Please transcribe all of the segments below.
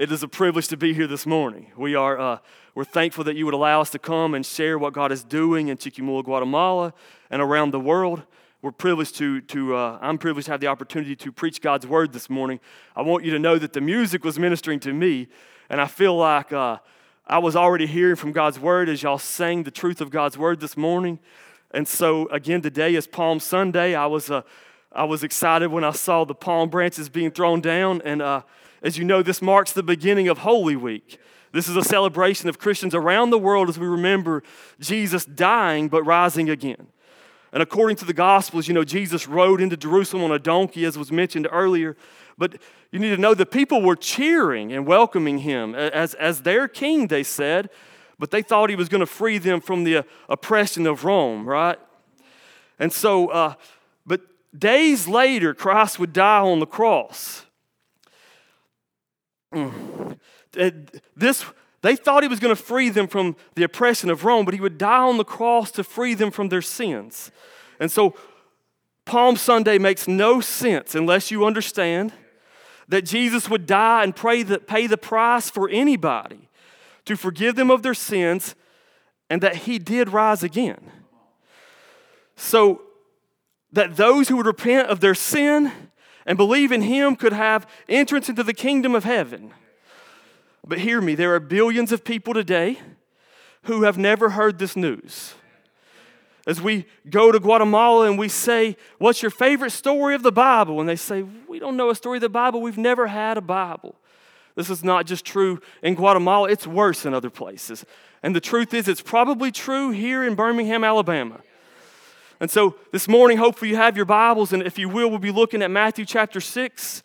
it is a privilege to be here this morning. We are uh, we're thankful that you would allow us to come and share what God is doing in Chiquimula, Guatemala, and around the world. We're privileged to, to uh, I'm privileged to have the opportunity to preach God's word this morning. I want you to know that the music was ministering to me, and I feel like uh, I was already hearing from God's word as y'all sang the truth of God's word this morning. And so, again, today is Palm Sunday. I was, uh, I was excited when I saw the palm branches being thrown down. And uh, as you know, this marks the beginning of Holy Week. This is a celebration of Christians around the world as we remember Jesus dying but rising again. And according to the Gospels, you know, Jesus rode into Jerusalem on a donkey, as was mentioned earlier. But you need to know the people were cheering and welcoming him as, as their king, they said but they thought he was going to free them from the uh, oppression of Rome, right? And so, uh, but days later, Christ would die on the cross. Mm. This, they thought he was going to free them from the oppression of Rome, but he would die on the cross to free them from their sins. And so, Palm Sunday makes no sense unless you understand that Jesus would die and pay the, pay the price for anybody to forgive them of their sins, and that he did rise again. So that those who would repent of their sin and believe in him could have entrance into the kingdom of heaven. But hear me, there are billions of people today who have never heard this news. As we go to Guatemala and we say, What's your favorite story of the Bible? And they say, We don't know a story of the Bible. We've never had a Bible. This is not just true in Guatemala, it's worse in other places. And the truth is, it's probably true here in Birmingham, Alabama. And so this morning, hopefully, you have your Bibles, and if you will, we'll be looking at Matthew chapter 6.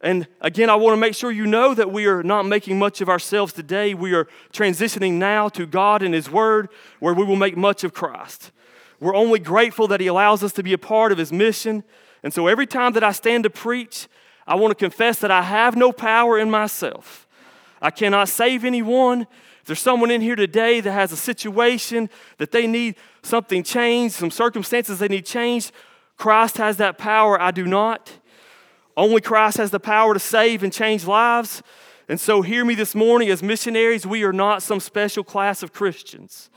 And again, I want to make sure you know that we are not making much of ourselves today. We are transitioning now to God and His Word, where we will make much of Christ. We're only grateful that He allows us to be a part of His mission. And so every time that I stand to preach, I want to confess that I have no power in myself. I cannot save anyone. There's someone in here today that has a situation that they need something changed, some circumstances they need changed, Christ has that power. I do not. Only Christ has the power to save and change lives. And so, hear me this morning as missionaries, we are not some special class of Christians.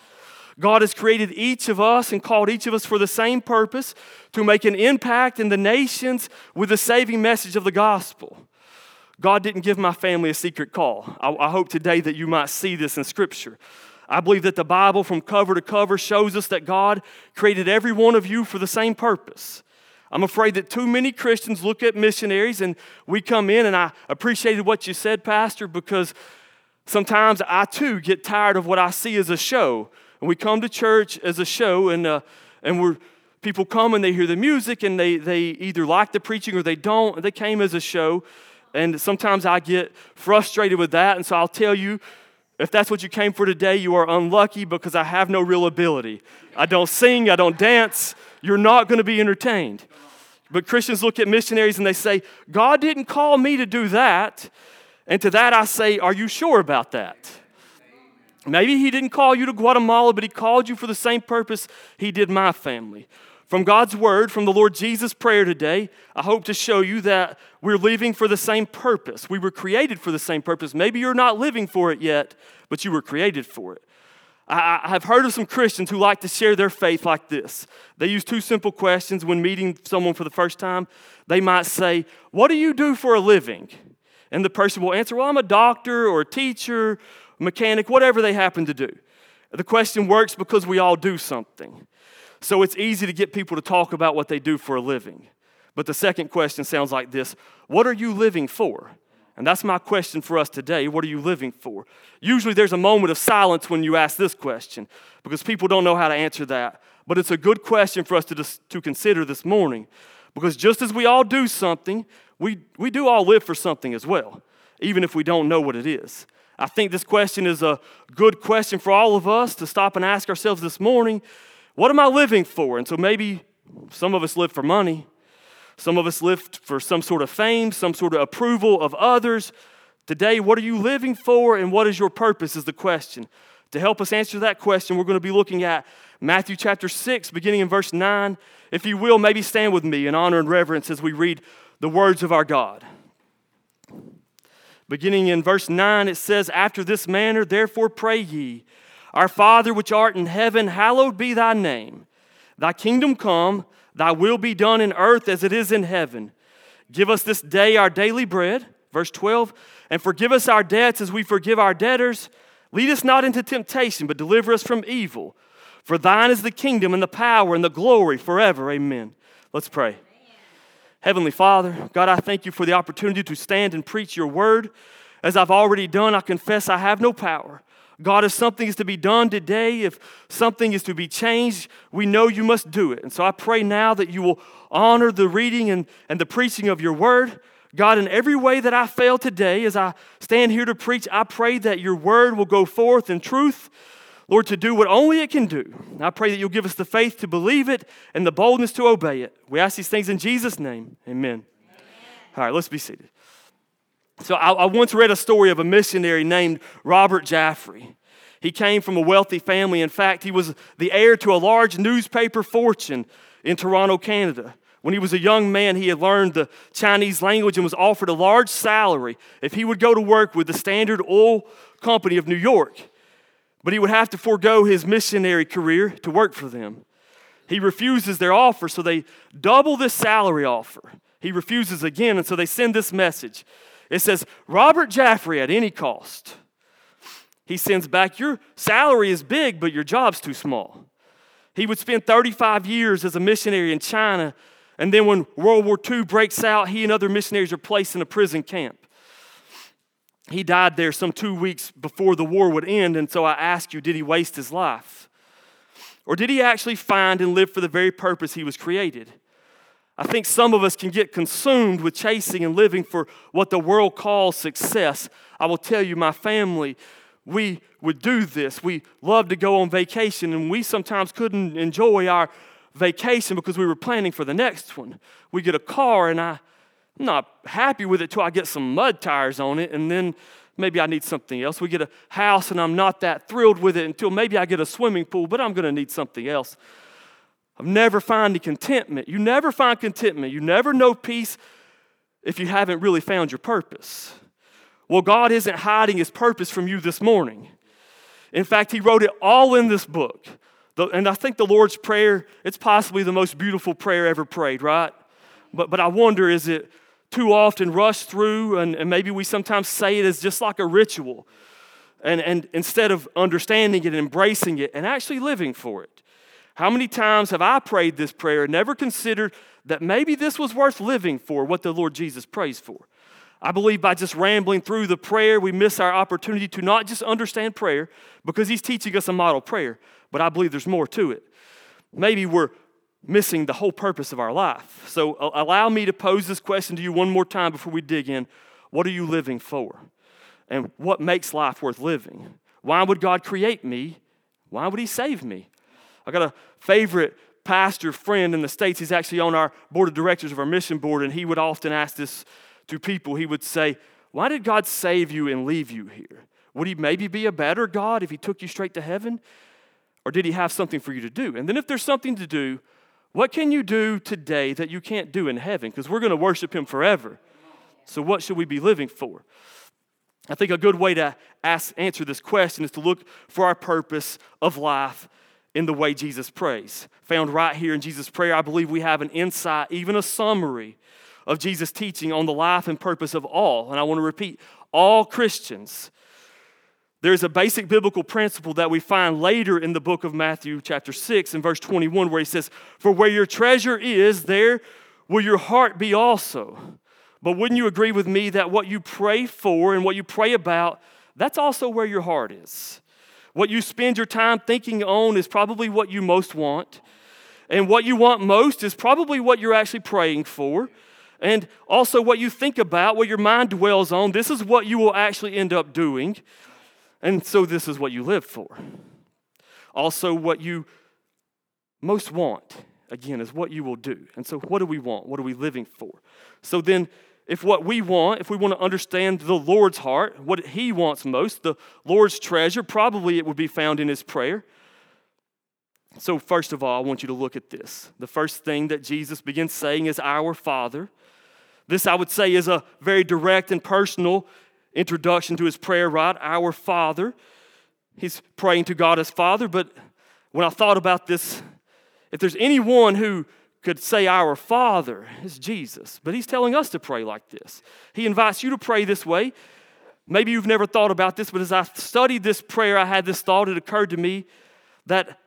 God has created each of us and called each of us for the same purpose to make an impact in the nations with the saving message of the gospel. God didn't give my family a secret call. I, I, hope today that you might see this in Scripture. I believe that the Bible, from cover to cover, shows us that God created every one of you for the same purpose. I'm afraid that too many Christians look at missionaries and we come in, and I appreciated what you said, Pastor, because sometimes I too get tired of what I see as a show. And we come to church as a show, and, uh, and we're, people come and they hear the music, and they, they either like the preaching or they don't. They came as a show. And sometimes I get frustrated with that. And so I'll tell you, if that's what you came for today, you are unlucky because I have no real ability. I don't sing, I don't dance. You're not going to be entertained. But Christians look at missionaries and they say, God didn't call me to do that. And to that I say, Are you sure about that? Maybe he didn't call you to Guatemala, but he called you for the same purpose he did my family. From God's word, from the Lord Jesus' prayer today, I hope to show you that we're living for the same purpose. We were created for the same purpose. Maybe you're not living for it yet, but you were created for it. I have heard of some Christians who like to share their faith like this. They use two simple questions when meeting someone for the first time. They might say, What do you do for a living? And the person will answer, Well, I'm a doctor or a teacher mechanic, whatever they happen to do. The question works because we all do something. So it's easy to get people to talk about what they do for a living. But the second question sounds like this What are you living for? And that's my question for us today. What are you living for? Usually there's a moment of silence when you ask this question because people don't know how to answer that. But it's a good question for us to, to consider this morning because just as we all do something, we, we do all live for something as well, even if we don't know what it is. I think this question is a good question for all of us to stop and ask ourselves this morning what am I living for? And so maybe some of us live for money, some of us live for some sort of fame, some sort of approval of others. Today, what are you living for and what is your purpose? Is the question. To help us answer that question, we're going to be looking at Matthew chapter 6, beginning in verse 9. If you will, maybe stand with me in honor and reverence as we read the words of our God Beginning in verse 9, it says, After this manner, therefore pray ye, Our Father which art in heaven, hallowed be thy name. Thy kingdom come, thy will be done in earth as it is in heaven. Give us this day our daily bread. Verse 12, and forgive us our debts as we forgive our debtors. Lead us not into temptation, but deliver us from evil. For thine is the kingdom and the power and the glory forever. Amen. Let's pray. Heavenly Father, God, I thank you for the opportunity to stand and preach your word. As I've already done, I confess I have no power. God, if something is to be done today, if something is to be changed, we know you must do it. And so I pray now that you will honor the reading and, and the preaching of your word. God, in every way that I fail today, as I stand here to preach, I pray that your word will go forth in truth, Lord, to do what only it can do. I pray that you'll give us the faith to believe it and the boldness to obey it. We ask these things in Jesus' name. Amen. Amen. All right, let's be seated. So, I, I once read a story of a missionary named Robert Jaffray. He came from a wealthy family. In fact, he was the heir to a large newspaper fortune in Toronto, Canada. When he was a young man, he had learned the Chinese language and was offered a large salary if he would go to work with the Standard Oil Company of New York. But he would have to forego his missionary career to work for them. He refuses their offer, so they double this salary offer. He refuses again, and so they send this message. It says, Robert Jaffray at any cost. He sends back, Your salary is big, but your job's too small. He would spend 35 years as a missionary in China, and then when World War II breaks out, he and other missionaries are placed in a prison camp he died there some two weeks before the war would end. And so I ask you, did he waste his life? Or did he actually find and live for the very purpose he was created? I think some of us can get consumed with chasing and living for what the world calls success. I will tell you, my family, we would do this. We love to go on vacation, and we sometimes couldn't enjoy our vacation because we were planning for the next one. We get a car, and I I'm not happy with it till I get some mud tires on it, and then maybe I need something else. We get a house, and I'm not that thrilled with it until maybe I get a swimming pool, but I'm going to need something else. I've never found contentment. You never find contentment. You never know peace if you haven't really found your purpose. Well, God isn't hiding his purpose from you this morning. In fact, he wrote it all in this book. And I think the Lord's Prayer, it's possibly the most beautiful prayer ever prayed, right? But, but I wonder, is it too often rush through, and, and maybe we sometimes say it as just like a ritual. And, and instead of understanding it and embracing it and actually living for it. How many times have I prayed this prayer and never considered that maybe this was worth living for, what the Lord Jesus prays for? I believe by just rambling through the prayer, we miss our opportunity to not just understand prayer because He's teaching us a model prayer, but I believe there's more to it. Maybe we're missing the whole purpose of our life. So, uh, allow me to pose this question to you one more time before we dig in. What are you living for? And what makes life worth living? Why would God create me? Why would He save me? I got a favorite pastor friend in the States. He's actually on our board of directors of our mission board, and he would often ask this to people. He would say, Why did God save you and leave you here? Would He maybe be a better God if He took you straight to heaven? Or did He have something for you to do? And then, if there's something to do, what can you do today that you can't do in heaven? Because we're going to worship Him forever. So, what should we be living for? I think a good way to ask, answer this question is to look for our purpose of life in the way Jesus prays. Found right here in Jesus' prayer, I believe we have an insight, even a summary of Jesus' teaching on the life and purpose of all. And I want to repeat all Christians there's a basic biblical principle that we find later in the book of Matthew, chapter 6, and verse 21, where he says, For where your treasure is, there will your heart be also. But wouldn't you agree with me that what you pray for and what you pray about, that's also where your heart is? What you spend your time thinking on is probably what you most want. And what you want most is probably what you're actually praying for. And also, what you think about, what your mind dwells on, this is what you will actually end up doing. And so this is what you live for. Also, what you most want, again, is what you will do. And so, what do we want? What are we living for? So, then, if what we want, if we want to understand the Lord's heart, what He wants most, the Lord's treasure, probably it would be found in His prayer. So, first of all, I want you to look at this. The first thing that Jesus begins saying is, Our Father. This, I would say, is a very direct and personal introduction to his prayer, right? Our Father. He's praying to God as Father, but when I thought about this, if there's anyone who could say our Father, is Jesus. But he's telling us to pray like this. He invites you to pray this way. Maybe you've never thought about this, but as I studied this prayer, I had this thought. It occurred to me that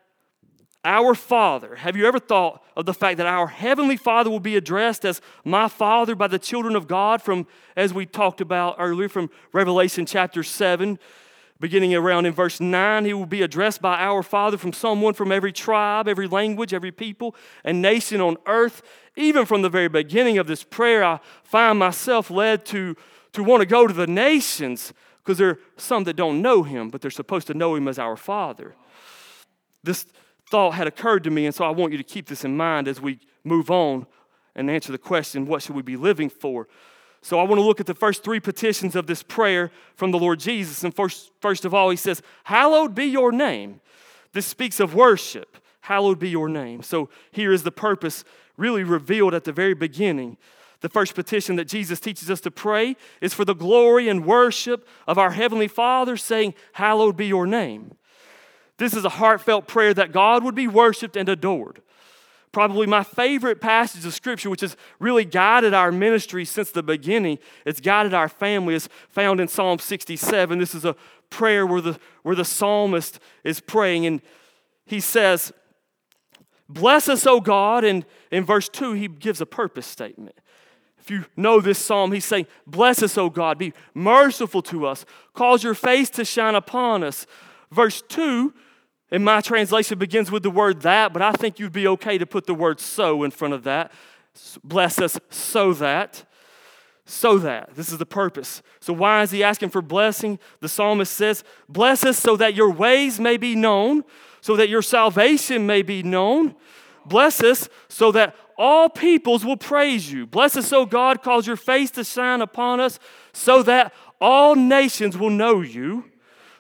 our Father, have you ever thought of the fact that our Heavenly Father will be addressed as my Father by the children of God from, as we talked about earlier, from Revelation chapter 7, beginning around in verse 9, he will be addressed by our Father from someone from every tribe, every language, every people, and nation on earth. Even from the very beginning of this prayer, I find myself led to, to want to go to the nations because there are some that don't know him, but they're supposed to know him as our Father. This thought had occurred to me, and so I want you to keep this in mind as we move on and answer the question what should we be living for? So I want to look at the first three petitions of this prayer from the Lord Jesus. And first, first of all, he says, Hallowed be your name. This speaks of worship. Hallowed be your name. So here is the purpose really revealed at the very beginning. The first petition that Jesus teaches us to pray is for the glory and worship of our Heavenly Father, saying, Hallowed be your name. This is a heartfelt prayer that God would be worshiped and adored. Probably my favorite passage of Scripture, which has really guided our ministry since the beginning, it's guided our family, is found in Psalm 67. This is a prayer where the, where the psalmist is praying, and he says, Bless us, O God. And in verse 2, he gives a purpose statement. If you know this psalm, he's saying, Bless us, O God, be merciful to us, cause your face to shine upon us. Verse 2 in my translation begins with the word that, but I think you'd be okay to put the word so in front of that. Bless us so that. So that. This is the purpose. So, why is he asking for blessing? The psalmist says, Bless us so that your ways may be known, so that your salvation may be known. Bless us so that all peoples will praise you. Bless us, O God, cause your face to shine upon us, so that all nations will know you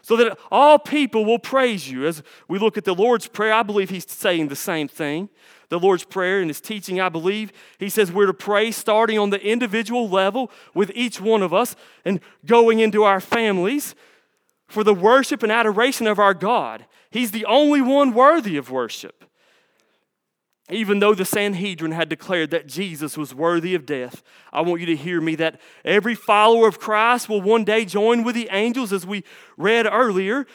so that all people will praise you. As we look at the Lord's Prayer, I believe he's saying the same thing. The Lord's Prayer and his teaching, I believe, he says we're to pray starting on the individual level with each one of us and going into our families for the worship and adoration of our God. He's the only one worthy of worship. Even though the Sanhedrin had declared that Jesus was worthy of death, I want you to hear me that every follower of Christ will one day join with the angels, as we read earlier.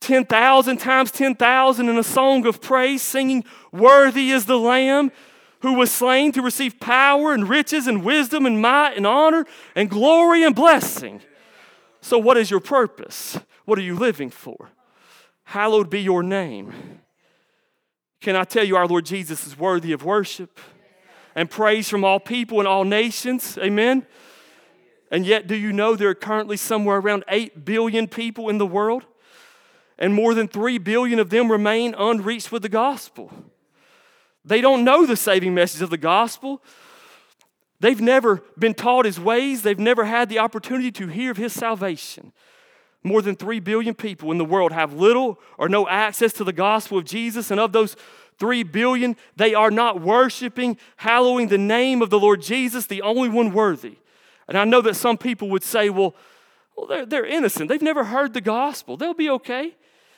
10,000 times 10,000 in a song of praise, singing, Worthy is the Lamb who was slain to receive power and riches and wisdom and might and honor and glory and blessing. So, what is your purpose? What are you living for? Hallowed be your name. Can I tell you, our Lord Jesus is worthy of worship and praise from all people and all nations? Amen. And yet, do you know there are currently somewhere around 8 billion people in the world? And more than 3 billion of them remain unreached with the gospel. They don't know the saving message of the gospel. They've never been taught his ways, they've never had the opportunity to hear of his salvation. More than 3 billion people in the world have little or no access to the gospel of Jesus, and of those 3 billion, they are not worshiping, hallowing the name of the Lord Jesus, the only one worthy. And I know that some people would say, well, well they're, they're innocent. They've never heard the gospel. They'll be okay.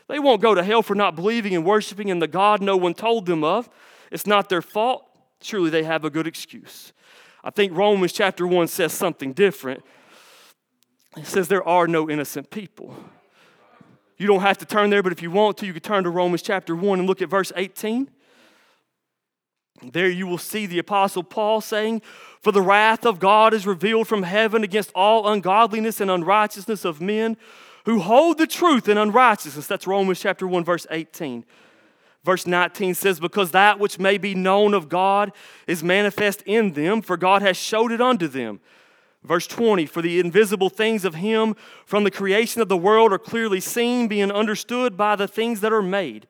They won't go to hell for not believing and worshiping in the God no one told them of. It's not their fault. Surely they have a good excuse. I think Romans chapter 1 says something different. It says there are no innocent people. You don't have to turn there, but if you want to, you can turn to Romans chapter 1 and look at verse 18. There you will see the Apostle Paul saying, For the wrath of God is revealed from heaven against all ungodliness and unrighteousness of men who hold the truth in unrighteousness. That's Romans chapter 1, verse 18. Verse 19 says, Because that which may be known of God is manifest in them, for God has showed it unto them. Verse 20, for the invisible things of him from the creation of the world are clearly seen, being understood by the things that are made,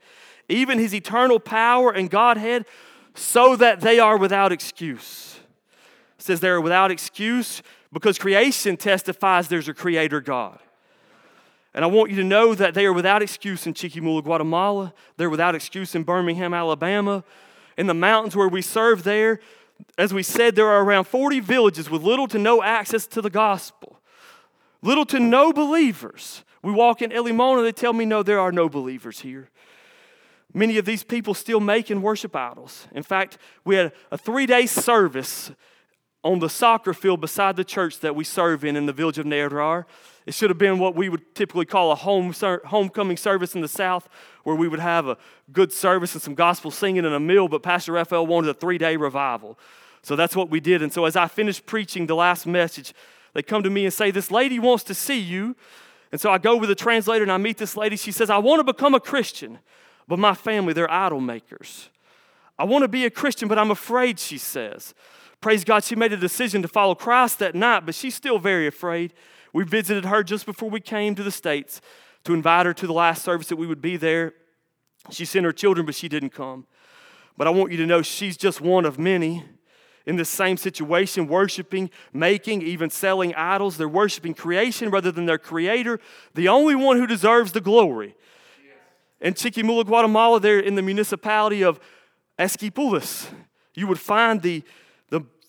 even his eternal power and Godhead, so that they are without excuse. It says they are without excuse because creation testifies there's a creator God. And I want you to know that they are without excuse in Chiquimula, Guatemala. They're without excuse in Birmingham, Alabama. In the mountains where we serve there, as we said, there are around 40 villages with little to no access to the gospel. Little to no believers. We walk in El Limon and they tell me, no, there are no believers here. Many of these people still make and worship idols. In fact, we had a three day service on the soccer field beside the church that we serve in in the village of Nerar. It should have been what we would typically call a home homecoming service in the South, where we would have a good service and some gospel singing and a meal, but Pastor Raphael wanted a three day revival. So that's what we did. And so as I finished preaching the last message, they come to me and say, This lady wants to see you. And so I go with the translator and I meet this lady. She says, I want to become a Christian, but my family, they're idol makers. I want to be a Christian, but I'm afraid, she says. Praise God, she made a decision to follow Christ that night, but she's still very afraid. We visited her just before we came to the States to invite her to the last service that we would be there. She sent her children, but she didn't come. But I want you to know she's just one of many in this same situation, worshiping, making, even selling idols. They're worshiping creation rather than their creator, the only one who deserves the glory. In Chiquimula, Guatemala, there in the municipality of Esquipulas, you would find the, the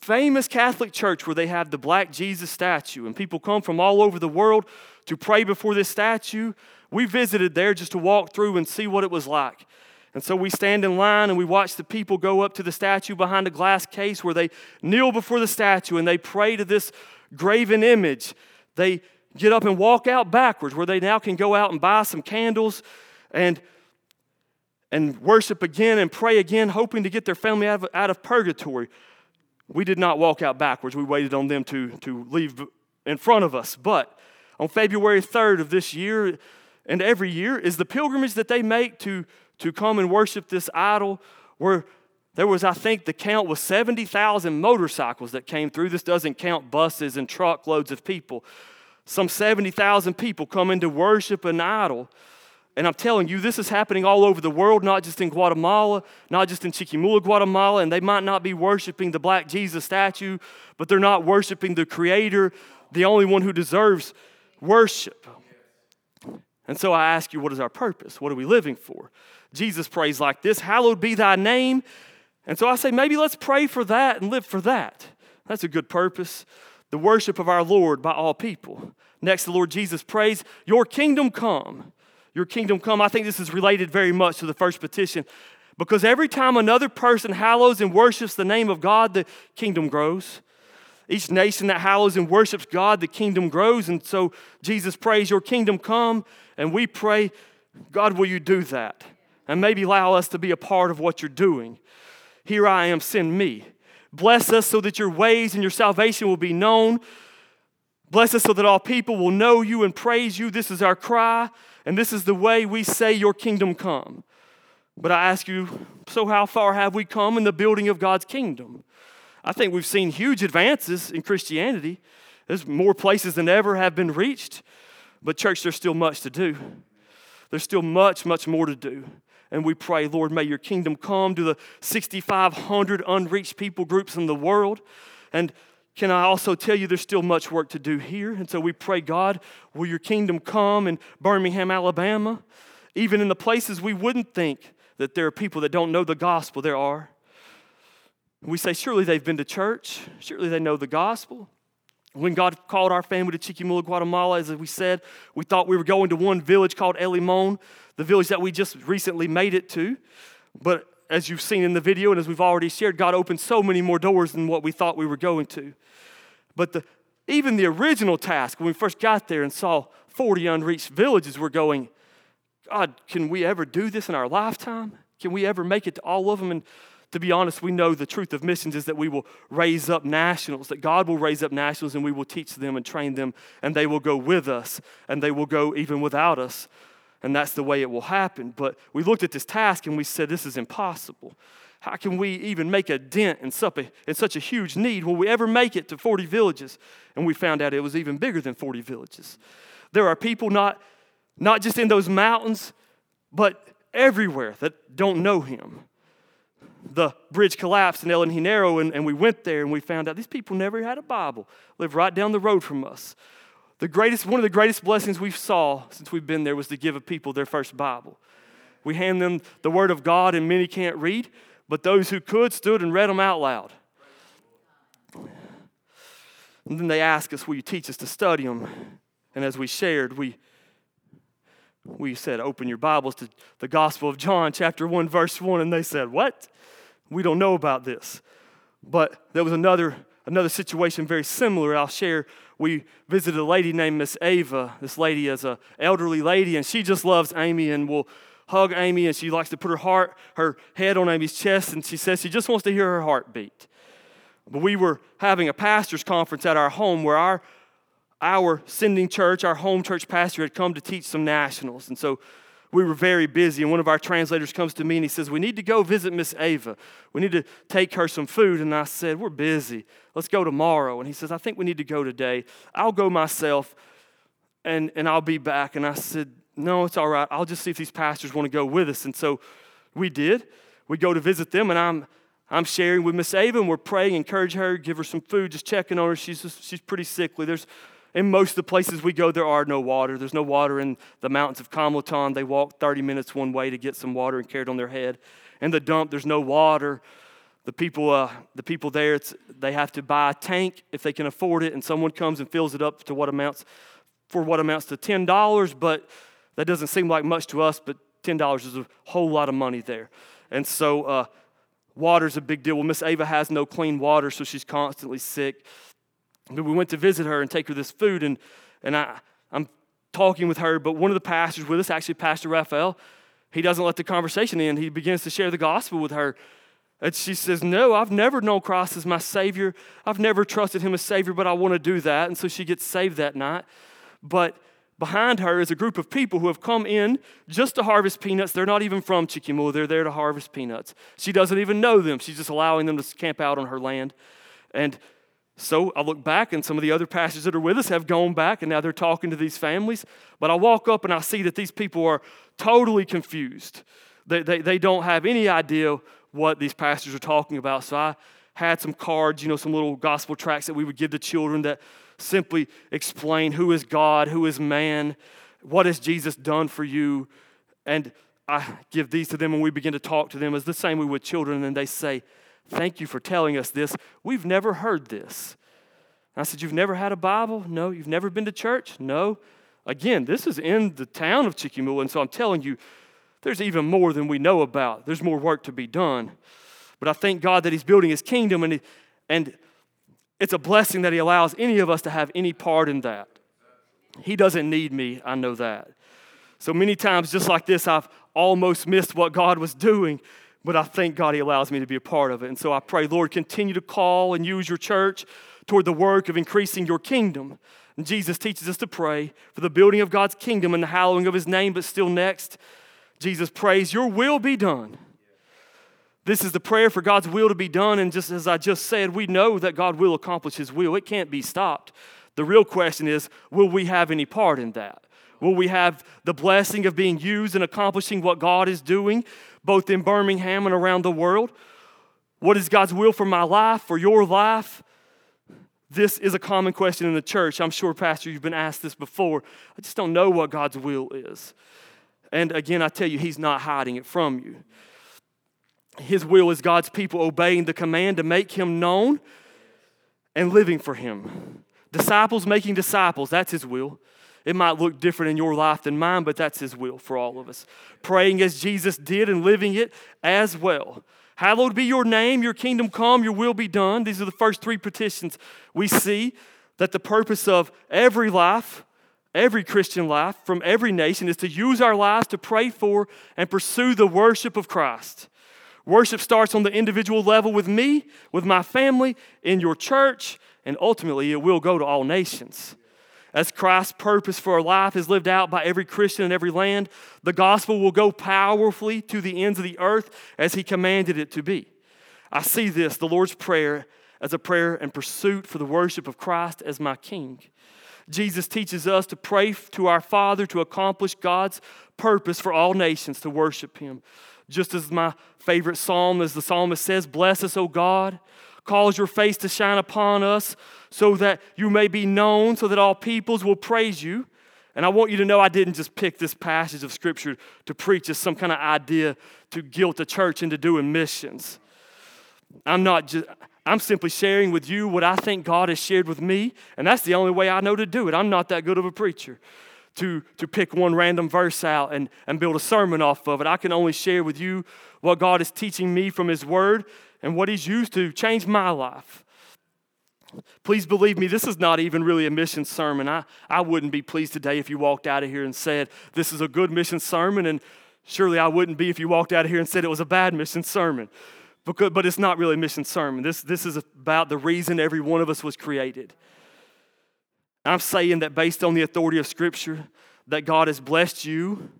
famous Catholic church where they have the black Jesus statue, and people come from all over the world to pray before this statue. We visited there just to walk through and see what it was like. And so we stand in line and we watch the people go up to the statue behind a glass case where they kneel before the statue and they pray to this graven image. They get up and walk out backwards where they now can go out and buy some candles and and worship again and pray again, hoping to get their family out of, out of purgatory. We did not walk out backwards. We waited on them to, to leave in front of us. But on February 3rd of this year and every year is the pilgrimage that they make to to come and worship this idol where there was, I think, the count was 70,000 motorcycles that came through. This doesn't count buses and truckloads of people. Some 70,000 people come in to worship an idol. And I'm telling you, this is happening all over the world, not just in Guatemala, not just in Chiquimula, Guatemala. And they might not be worshiping the black Jesus statue, but they're not worshiping the Creator, the only one who deserves worship. And so I ask you, what is our purpose? What are we living for? Jesus prays like this Hallowed be thy name. And so I say, maybe let's pray for that and live for that. That's a good purpose. The worship of our Lord by all people. Next, the Lord Jesus prays, Your kingdom come. Your kingdom come. I think this is related very much to the first petition because every time another person hallows and worships the name of God, the kingdom grows. Each nation that hallows and worships God, the kingdom grows. And so Jesus prays, Your kingdom come. And we pray, God, will you do that? and maybe allow us to be a part of what you're doing. Here I am, send me. Bless us so that your ways and your salvation will be known. Bless us so that all people will know you and praise you. This is our cry, and this is the way we say, Your kingdom come. But I ask you, so how far have we come in the building of God's kingdom? I think we've seen huge advances in Christianity. There's more places than ever have been reached. But, church, there's still much to do. There's still much, much more to do. And we pray, Lord, may your kingdom come to the 6,500 unreached people groups in the world. And can I also tell you there's still much work to do here? And so we pray, God, will your kingdom come in Birmingham, Alabama? Even in the places we wouldn't think that there are people that don't know the gospel, there are. We say, surely they've been to church, surely they know the gospel. When God called our family to Chiquimula, Guatemala, as we said, we thought we were going to one village called El Limon, the village that we just recently made it to. But as you've seen in the video and as we've already shared, God opened so many more doors than what we thought we were going to. But the, even the original task, when we first got there and saw 40 unreached villages, we're going, God, can we ever do this in our lifetime? Can we ever make it to all of them? And to be honest, we know the truth of missions is that we will raise up nationals, that God will raise up nationals and we will teach them and train them, and they will go with us, and they will go even without us. And that's the way it will happen. But we looked at this task and we said, this is impossible. How can we even make a dent in such a, huge need? Will we ever make it to 40 villages? And we found out it was even bigger than 40 villages. There are people not, not just in those mountains, but everywhere that don't know Him the bridge collapsed in El Ingeniero, and, and we went there and we found out these people never had a Bible, lived right down the road from us. The greatest, one of the greatest blessings we saw since we've been there was to give a people their first Bible. We hand them the Word of God, and many can't read, but those who could stood and read them out loud. And then they ask us, Will you teach us to study them? And as we shared, we we said, open your Bibles to the Gospel of John, chapter 1, verse 1, and they said, What? We don't know about this. But there was another, another situation very similar. I'll share. We visited a lady named Miss Ava. This lady is an elderly lady, and she just loves Amy and will hug Amy, and she likes to put her heart, her head on Amy's chest, and she says she just wants to hear her heart beat. But we were having a pastor's conference at our home where our our sending church, our home church pastor, had come to teach some nationals. And so we were very busy. And one of our translators comes to me and he says, We need to go visit Miss Ava. We need to take her some food. And I said, We're busy. Let's go tomorrow. And he says, I think we need to go today. I'll go myself and, and I'll be back. And I said, No, it's all right. I'll just see if these pastors want to go with us. And so we did. We go to visit them, and I'm I'm sharing with Miss Ava, and we're praying, encourage her, give her some food, just checking on her. She's just, she's pretty sickly. There's in most of the places we go, there are no water. There's no water in the mountains of Kamlatan. They walk 30 minutes one way to get some water and carry it on their head. In the dump, there's no water. The people, uh, the people there, they have to buy a tank if they can afford it, and someone comes and fills it up to what amounts for what amounts to ten dollars. But that doesn't seem like much to us. But ten dollars is a whole lot of money there, and so uh, water's a big deal. Well, Miss Ava has no clean water, so she's constantly sick. But we went to visit her and take her this food, and, and I, I'm talking with her, but one of the pastors with us, actually Pastor Raphael, he doesn't let the conversation end. He begins to share the gospel with her. And she says, No, I've never known Christ as my Savior. I've never trusted Him as Savior, but I want to do that. And so she gets saved that night. But behind her is a group of people who have come in just to harvest peanuts. They're not even from Chiquimula, they're there to harvest peanuts. She doesn't even know them. She's just allowing them to camp out on her land. And so I look back, and some of the other pastors that are with us have gone back, and now they're talking to these families. But I walk up and I see that these people are totally confused. They, they, they don't have any idea what these pastors are talking about. So I had some cards, you know, some little gospel tracts that we would give to children that simply explain who is God, who is man, what has Jesus done for you. And I give these to them, and we begin to talk to them as the same way with children, and they say, Thank you for telling us this. We've never heard this. I said, You've never had a Bible? No. You've never been to church? No. Again, this is in the town of Chiquimula, and so I'm telling you, there's even more than we know about. There's more work to be done. But I thank God that He's building His kingdom, and, and it's a blessing that He allows any of us to have any part in that. He doesn't need me, I know that. So many times, just like this, I've almost missed what God was doing but I thank God He allows me to be a part of it. And so I pray, Lord, continue to call and use your church toward the work of increasing your kingdom. And Jesus teaches us to pray for the building of God's kingdom and the hallowing of His name, but still next, Jesus prays, Your will be done. This is the prayer for God's will to be done. And just as I just said, we know that God will accomplish His will, it can't be stopped. The real question is, will we have any part in that? Will we have the blessing of being used in accomplishing what God is doing? both in Birmingham and around the world. What is God's will for my life, for your life? This is a common question in the church. I'm sure, Pastor, you've been asked this before. I just don't know what God's will is. And again, I tell you, He's not hiding it from you. His will is God's people obeying the command to make Him known and living for Him. Disciples making disciples, that's His will. It might look different in your life than mine, but that's His will for all of us. Praying as Jesus did and living it as well. Hallowed be your name, your kingdom come, your will be done. These are the first three petitions we see that the purpose of every life, every Christian life from every nation is to use our lives to pray for and pursue the worship of Christ. Worship starts on the individual level with me, with my family, in your church, and ultimately it will go to all nations. As Christ's purpose for our life is lived out by every Christian in every land, the gospel will go powerfully to the ends of the earth as He commanded it to be. I see this, the Lord's Prayer, as a prayer and pursuit for the worship of Christ as my King. Jesus teaches us to pray to our Father to accomplish God's purpose for all nations to worship Him. Just as my favorite psalm, as the psalmist says, Bless us, O God, cause your face to shine upon us so that you may be known, so that all peoples will praise you. And I want you to know I didn't just pick this passage of Scripture to preach as some kind of idea to guilt the church into doing missions. I'm not just, I'm simply sharing with you what I think God has shared with me, and that's the only way I know to do it. I'm not that good of a preacher to, to pick one random verse out and, and build a sermon off of it. I can only share with you what God is teaching me from His Word and what He's used to change my life. Please believe me, this is not even really a mission sermon. I, I wouldn't be pleased today if you walked out of here and said, This is a good mission sermon, and surely I wouldn't be if you walked out of here and said it was a bad mission sermon. Because, but it's not really a mission sermon. This, this is about the reason every one of us was created. I'm saying that based on the authority of Scripture, that God has blessed you,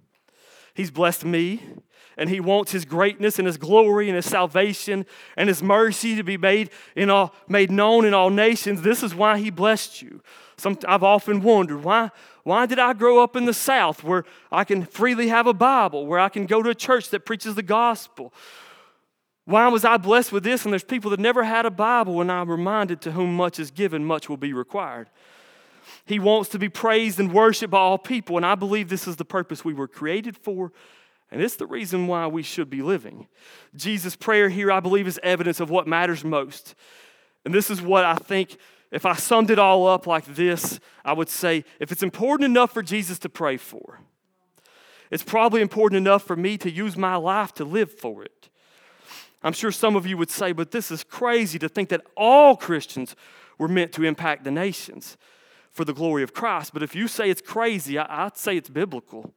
He's blessed me, and He wants His greatness and His glory and His salvation and His mercy to be made, in all, made known in all nations. This is why He blessed you. Some, I've often wondered why, why did I grow up in the South where I can freely have a Bible, where I can go to a church that preaches the gospel? Why was I blessed with this? And there's people that never had a Bible, and I'm reminded to whom much is given, much will be required. He wants to be praised and worshiped by all people, and I believe this is the purpose we were created for, and it's the reason why we should be living. Jesus' prayer here, I believe, is evidence of what matters most. And this is what I think, if I summed it all up like this, I would say if it's important enough for Jesus to pray for, it's probably important enough for me to use my life to live for it. I'm sure some of you would say, but this is crazy to think that all Christians were meant to impact the nations for the glory of Christ. But if you say it's crazy, I, would say it's biblical.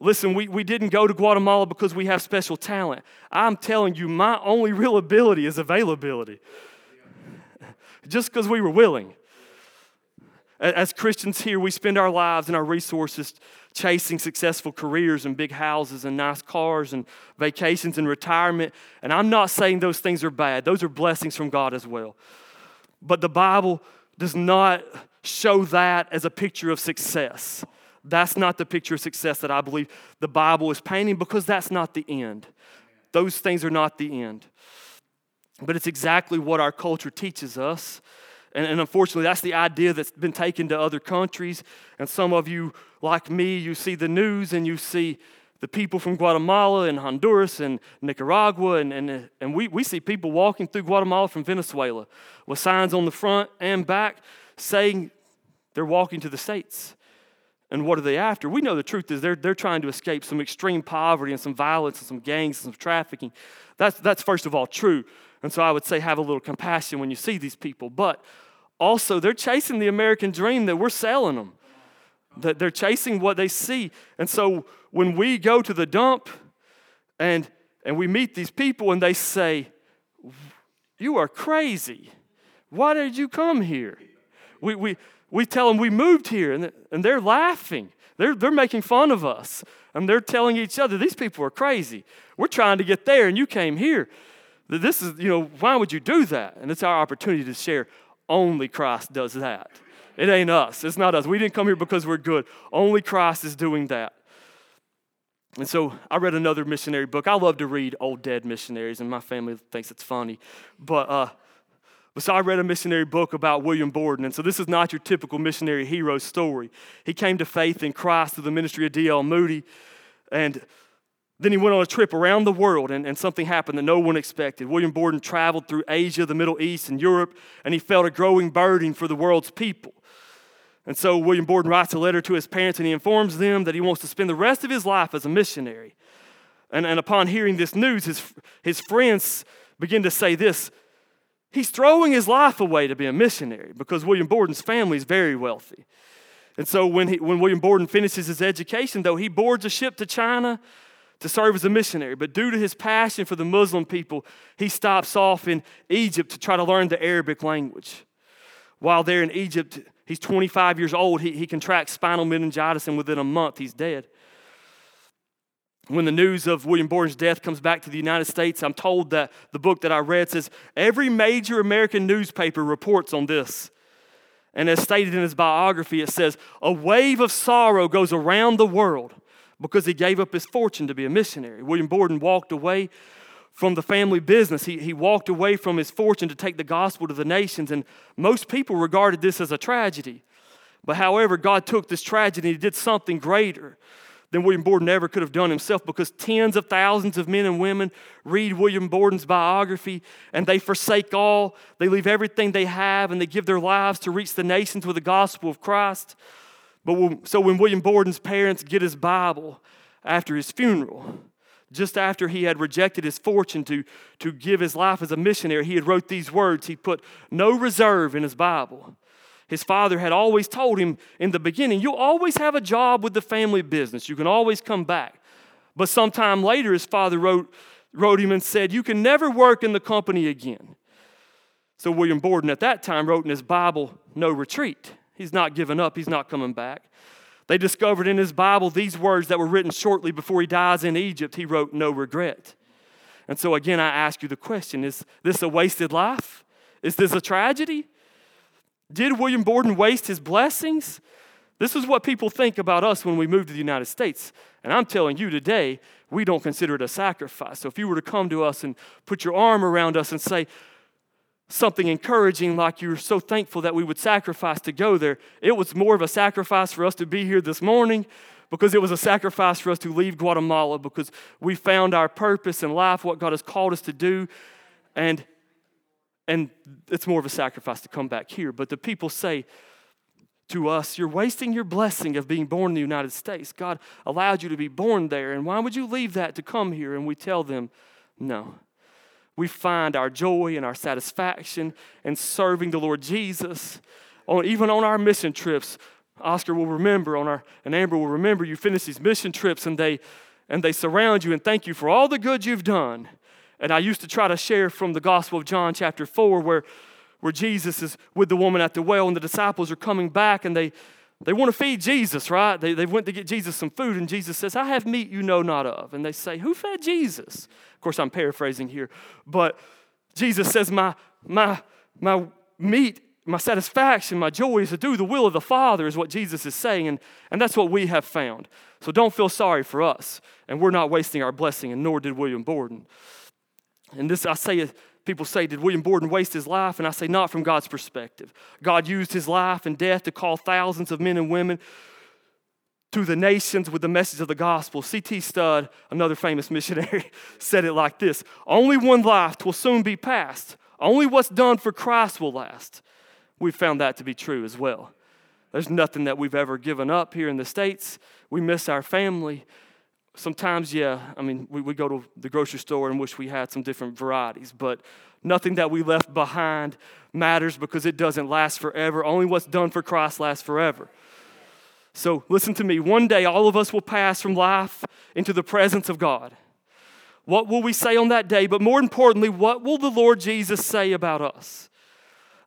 Listen, we, we didn't go to Guatemala because we have special talent. I'm telling you, my only real ability is availability. Just because we were willing. As Christians here, we spend our lives and our resources chasing successful careers and big houses and nice cars and vacations and retirement. And I'm not saying those things are bad, those are blessings from God as well. But the Bible does not show that as a picture of success. That's not the picture of success that I believe the Bible is painting because that's not the end. Those things are not the end. But it's exactly what our culture teaches us. And, and, unfortunately, that's the idea that's been taken to other countries. And some of you, like me, you see the news and you see the people from Guatemala and Honduras and Nicaragua, and, and, and we, we see people walking through Guatemala from Venezuela with signs on the front and back saying they're walking to the States. And what are they after? We know the truth is they're, they're trying to escape some extreme poverty and some violence and some gangs and some trafficking. That's, that's first of all true. And so I would say have a little compassion when you see these people. But also, they're chasing the American dream that we're selling them, they're chasing what they see. And so when we go to the dump and, and we meet these people and they say, You are crazy. Why did you come here? We, we, we tell them we moved here and, and they're laughing. They're, they're making fun of us. And they're telling each other, These people are crazy. We're trying to get there and you came here. This is, you know, why would you do that? And it's our opportunity to share. Only Christ does that. It ain't us. It's not us. We didn't come here because we're good. Only Christ is doing that. And so I read another missionary book. I love to read old dead missionaries, and my family thinks it's funny. But, uh, but so I read a missionary book about William Borden. And so this is not your typical missionary hero story. He came to faith in Christ through the ministry of D.L. Moody. And then he went on a trip around the world, and, and something happened that no one expected. William Borden traveled through Asia, the Middle East, and Europe, and he felt a growing burden for the world's people. And so William Borden writes a letter to his parents, and he informs them that he wants to spend the rest of his life as a missionary. And, and upon hearing this news, his, his friends begin to say this He's throwing his life away to be a missionary because William Borden's family is very wealthy. And so when, he, when William Borden finishes his education, though, he boards a ship to China to serve as a missionary. But due to his passion for the Muslim people, he stops off in Egypt to try to learn the Arabic language. While there in Egypt, he's 25 years old. He, he contracts spinal meningitis, and within a month, he's dead. When the news of William Borden's death comes back to the United States, I'm told that the book that I read says every major American newspaper reports on this. And as stated in his biography, it says, A wave of sorrow goes around the world because he gave up his fortune to be a missionary. William Borden walked away from the family business. He, he walked away from his fortune to take the gospel to the nations, and most people regarded this as a tragedy. But however, God took this tragedy and he did something greater. than William Borden ever could have done himself because tens of thousands of men and women read William Borden's biography and they forsake all. They leave everything they have and they give their lives to reach the nations with the gospel of Christ. But when, so when William Borden's parents get his Bible after his funeral, just after he had rejected his fortune to, to give his life as a missionary, he had wrote these words. He put no reserve in his Bible. His father had always told him in the beginning, You'll always have a job with the family business. You can always come back. But sometime later, his father wrote, wrote him and said, You can never work in the company again. So William Borden at that time wrote in his Bible, No retreat. He's not giving up, he's not coming back. They discovered in his Bible these words that were written shortly before he dies in Egypt. He wrote, No regret. And so again, I ask you the question is this a wasted life? Is this a tragedy? Did William Borden waste his blessings? This is what people think about us when we move to the United States. And I'm telling you today, we don't consider it a sacrifice. So if you were to come to us and put your arm around us and say something encouraging, like you're so thankful that we would sacrifice to go there, it was more of a sacrifice for us to be here this morning because it was a sacrifice for us to leave Guatemala because we found our purpose in life, what God has called us to do. And and it's more of a sacrifice to come back here. But the people say to us, You're wasting your blessing of being born in the United States. God allowed you to be born there, and why would you leave that to come here? And we tell them, No. We find our joy and our satisfaction in serving the Lord Jesus. On, even on our mission trips, Oscar will remember on our and Amber will remember you finish these mission trips and they and they surround you and thank you for all the good you've done. And I used to try to share from the Gospel of John, chapter 4, where, where Jesus is with the woman at the well, and the disciples are coming back and they, they want to feed Jesus, right? They, they went to get Jesus some food, and Jesus says, I have meat you know not of. And they say, Who fed Jesus? Of course, I'm paraphrasing here, but Jesus says, My, my, my meat my satisfaction, my joy is to do the will of the Father, is what Jesus is saying, and, and that's what we have found. So don't feel sorry for us, and we're not wasting our blessing, and nor did William Borden. And this, I say, people say, did William Borden waste his life? And I say, not from God's perspective. God used his life and death to call thousands of men and women to the nations with the message of the gospel. C.T. Studd, another famous missionary, said it like this Only one life will soon be passed. Only what's done for Christ will last. We've found that to be true as well. There's nothing that we've ever given up here in the States. We miss our family sometimes, yeah, I mean, we, we go to the grocery store and wish we had some different varieties, but nothing that we left behind matters because it doesn't last forever. Only what's done for Christ lasts forever. So listen to me. One day, all of us will pass from life into the presence of God. What will we say on that day? But more importantly, what will the Lord Jesus say about us?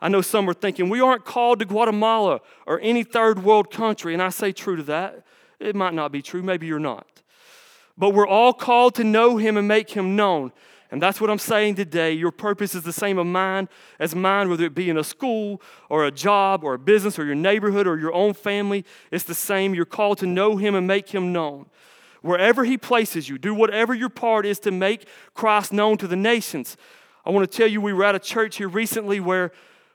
I know some are thinking we aren't called to Guatemala or any third world country, and I say true to that. It might not be true. Maybe you're not. But we're all called to know him and make him known. And that's what I'm saying today. Your purpose is the same of mine as mine, whether it be in a school or a job or a business or your neighborhood or your own family. It's the same. You're called to know him and make him known. Wherever he places you, do whatever your part is to make Christ known to the nations. I want to tell you, we were at a church here recently where,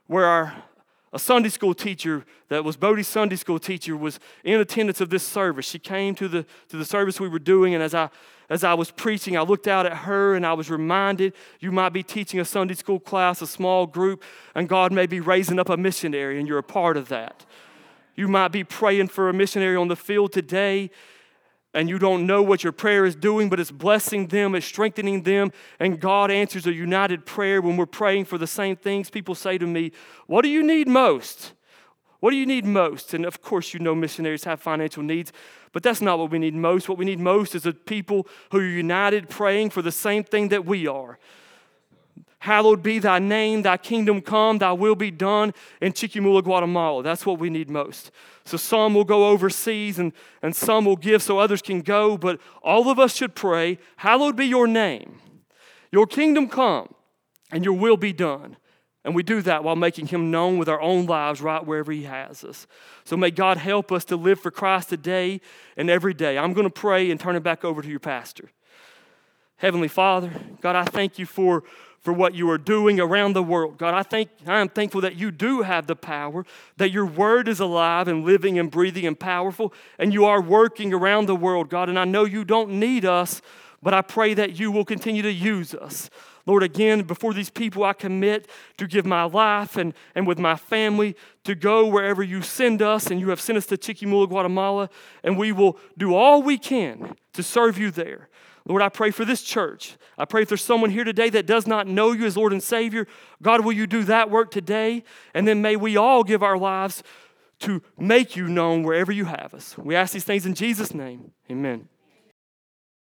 where our a Sunday school teacher that was Bodie's Sunday school teacher was in attendance of this service. She came to the, to the service we were doing, and as I, as I was preaching, I looked out at her and I was reminded you might be teaching a Sunday school class, a small group, and God may be raising up a missionary, and you're a part of that. You might be praying for a missionary on the field today, and you don't know what your prayer is doing, but it's blessing them, it's strengthening them, and God answers a united prayer when we're praying for the same things. People say to me, What do you need most? What do you need most? And of course, you know missionaries have financial needs, but that's not what we need most. What we need most is a people who are united praying for the same thing that we are. Hallowed be thy name, thy kingdom come, thy will be done in Chiquimula, Guatemala. That's what we need most. So some will go overseas and, and some will give so others can go, but all of us should pray, Hallowed be your name, your kingdom come, and your will be done. And we do that while making him known with our own lives right wherever he has us. So may God help us to live for Christ today and every day. I'm going to pray and turn it back over to your pastor. Heavenly Father, God, I thank you for for what you are doing around the world. God, I think I am thankful that you do have the power, that your word is alive and living and breathing and powerful, and you are working around the world, God. And I know you don't need us, but I pray that you will continue to use us. Lord, again, before these people, I commit to give my life and, and with my family to go wherever you send us. And you have sent us to Chiquimula, Guatemala, and we will do all we can to serve you there. Lord, I pray for this church. I pray if there's someone here today that does not know you as Lord and Savior, God, will you do that work today? And then may we all give our lives to make you known wherever you have us. We ask these things in Jesus' name. Amen.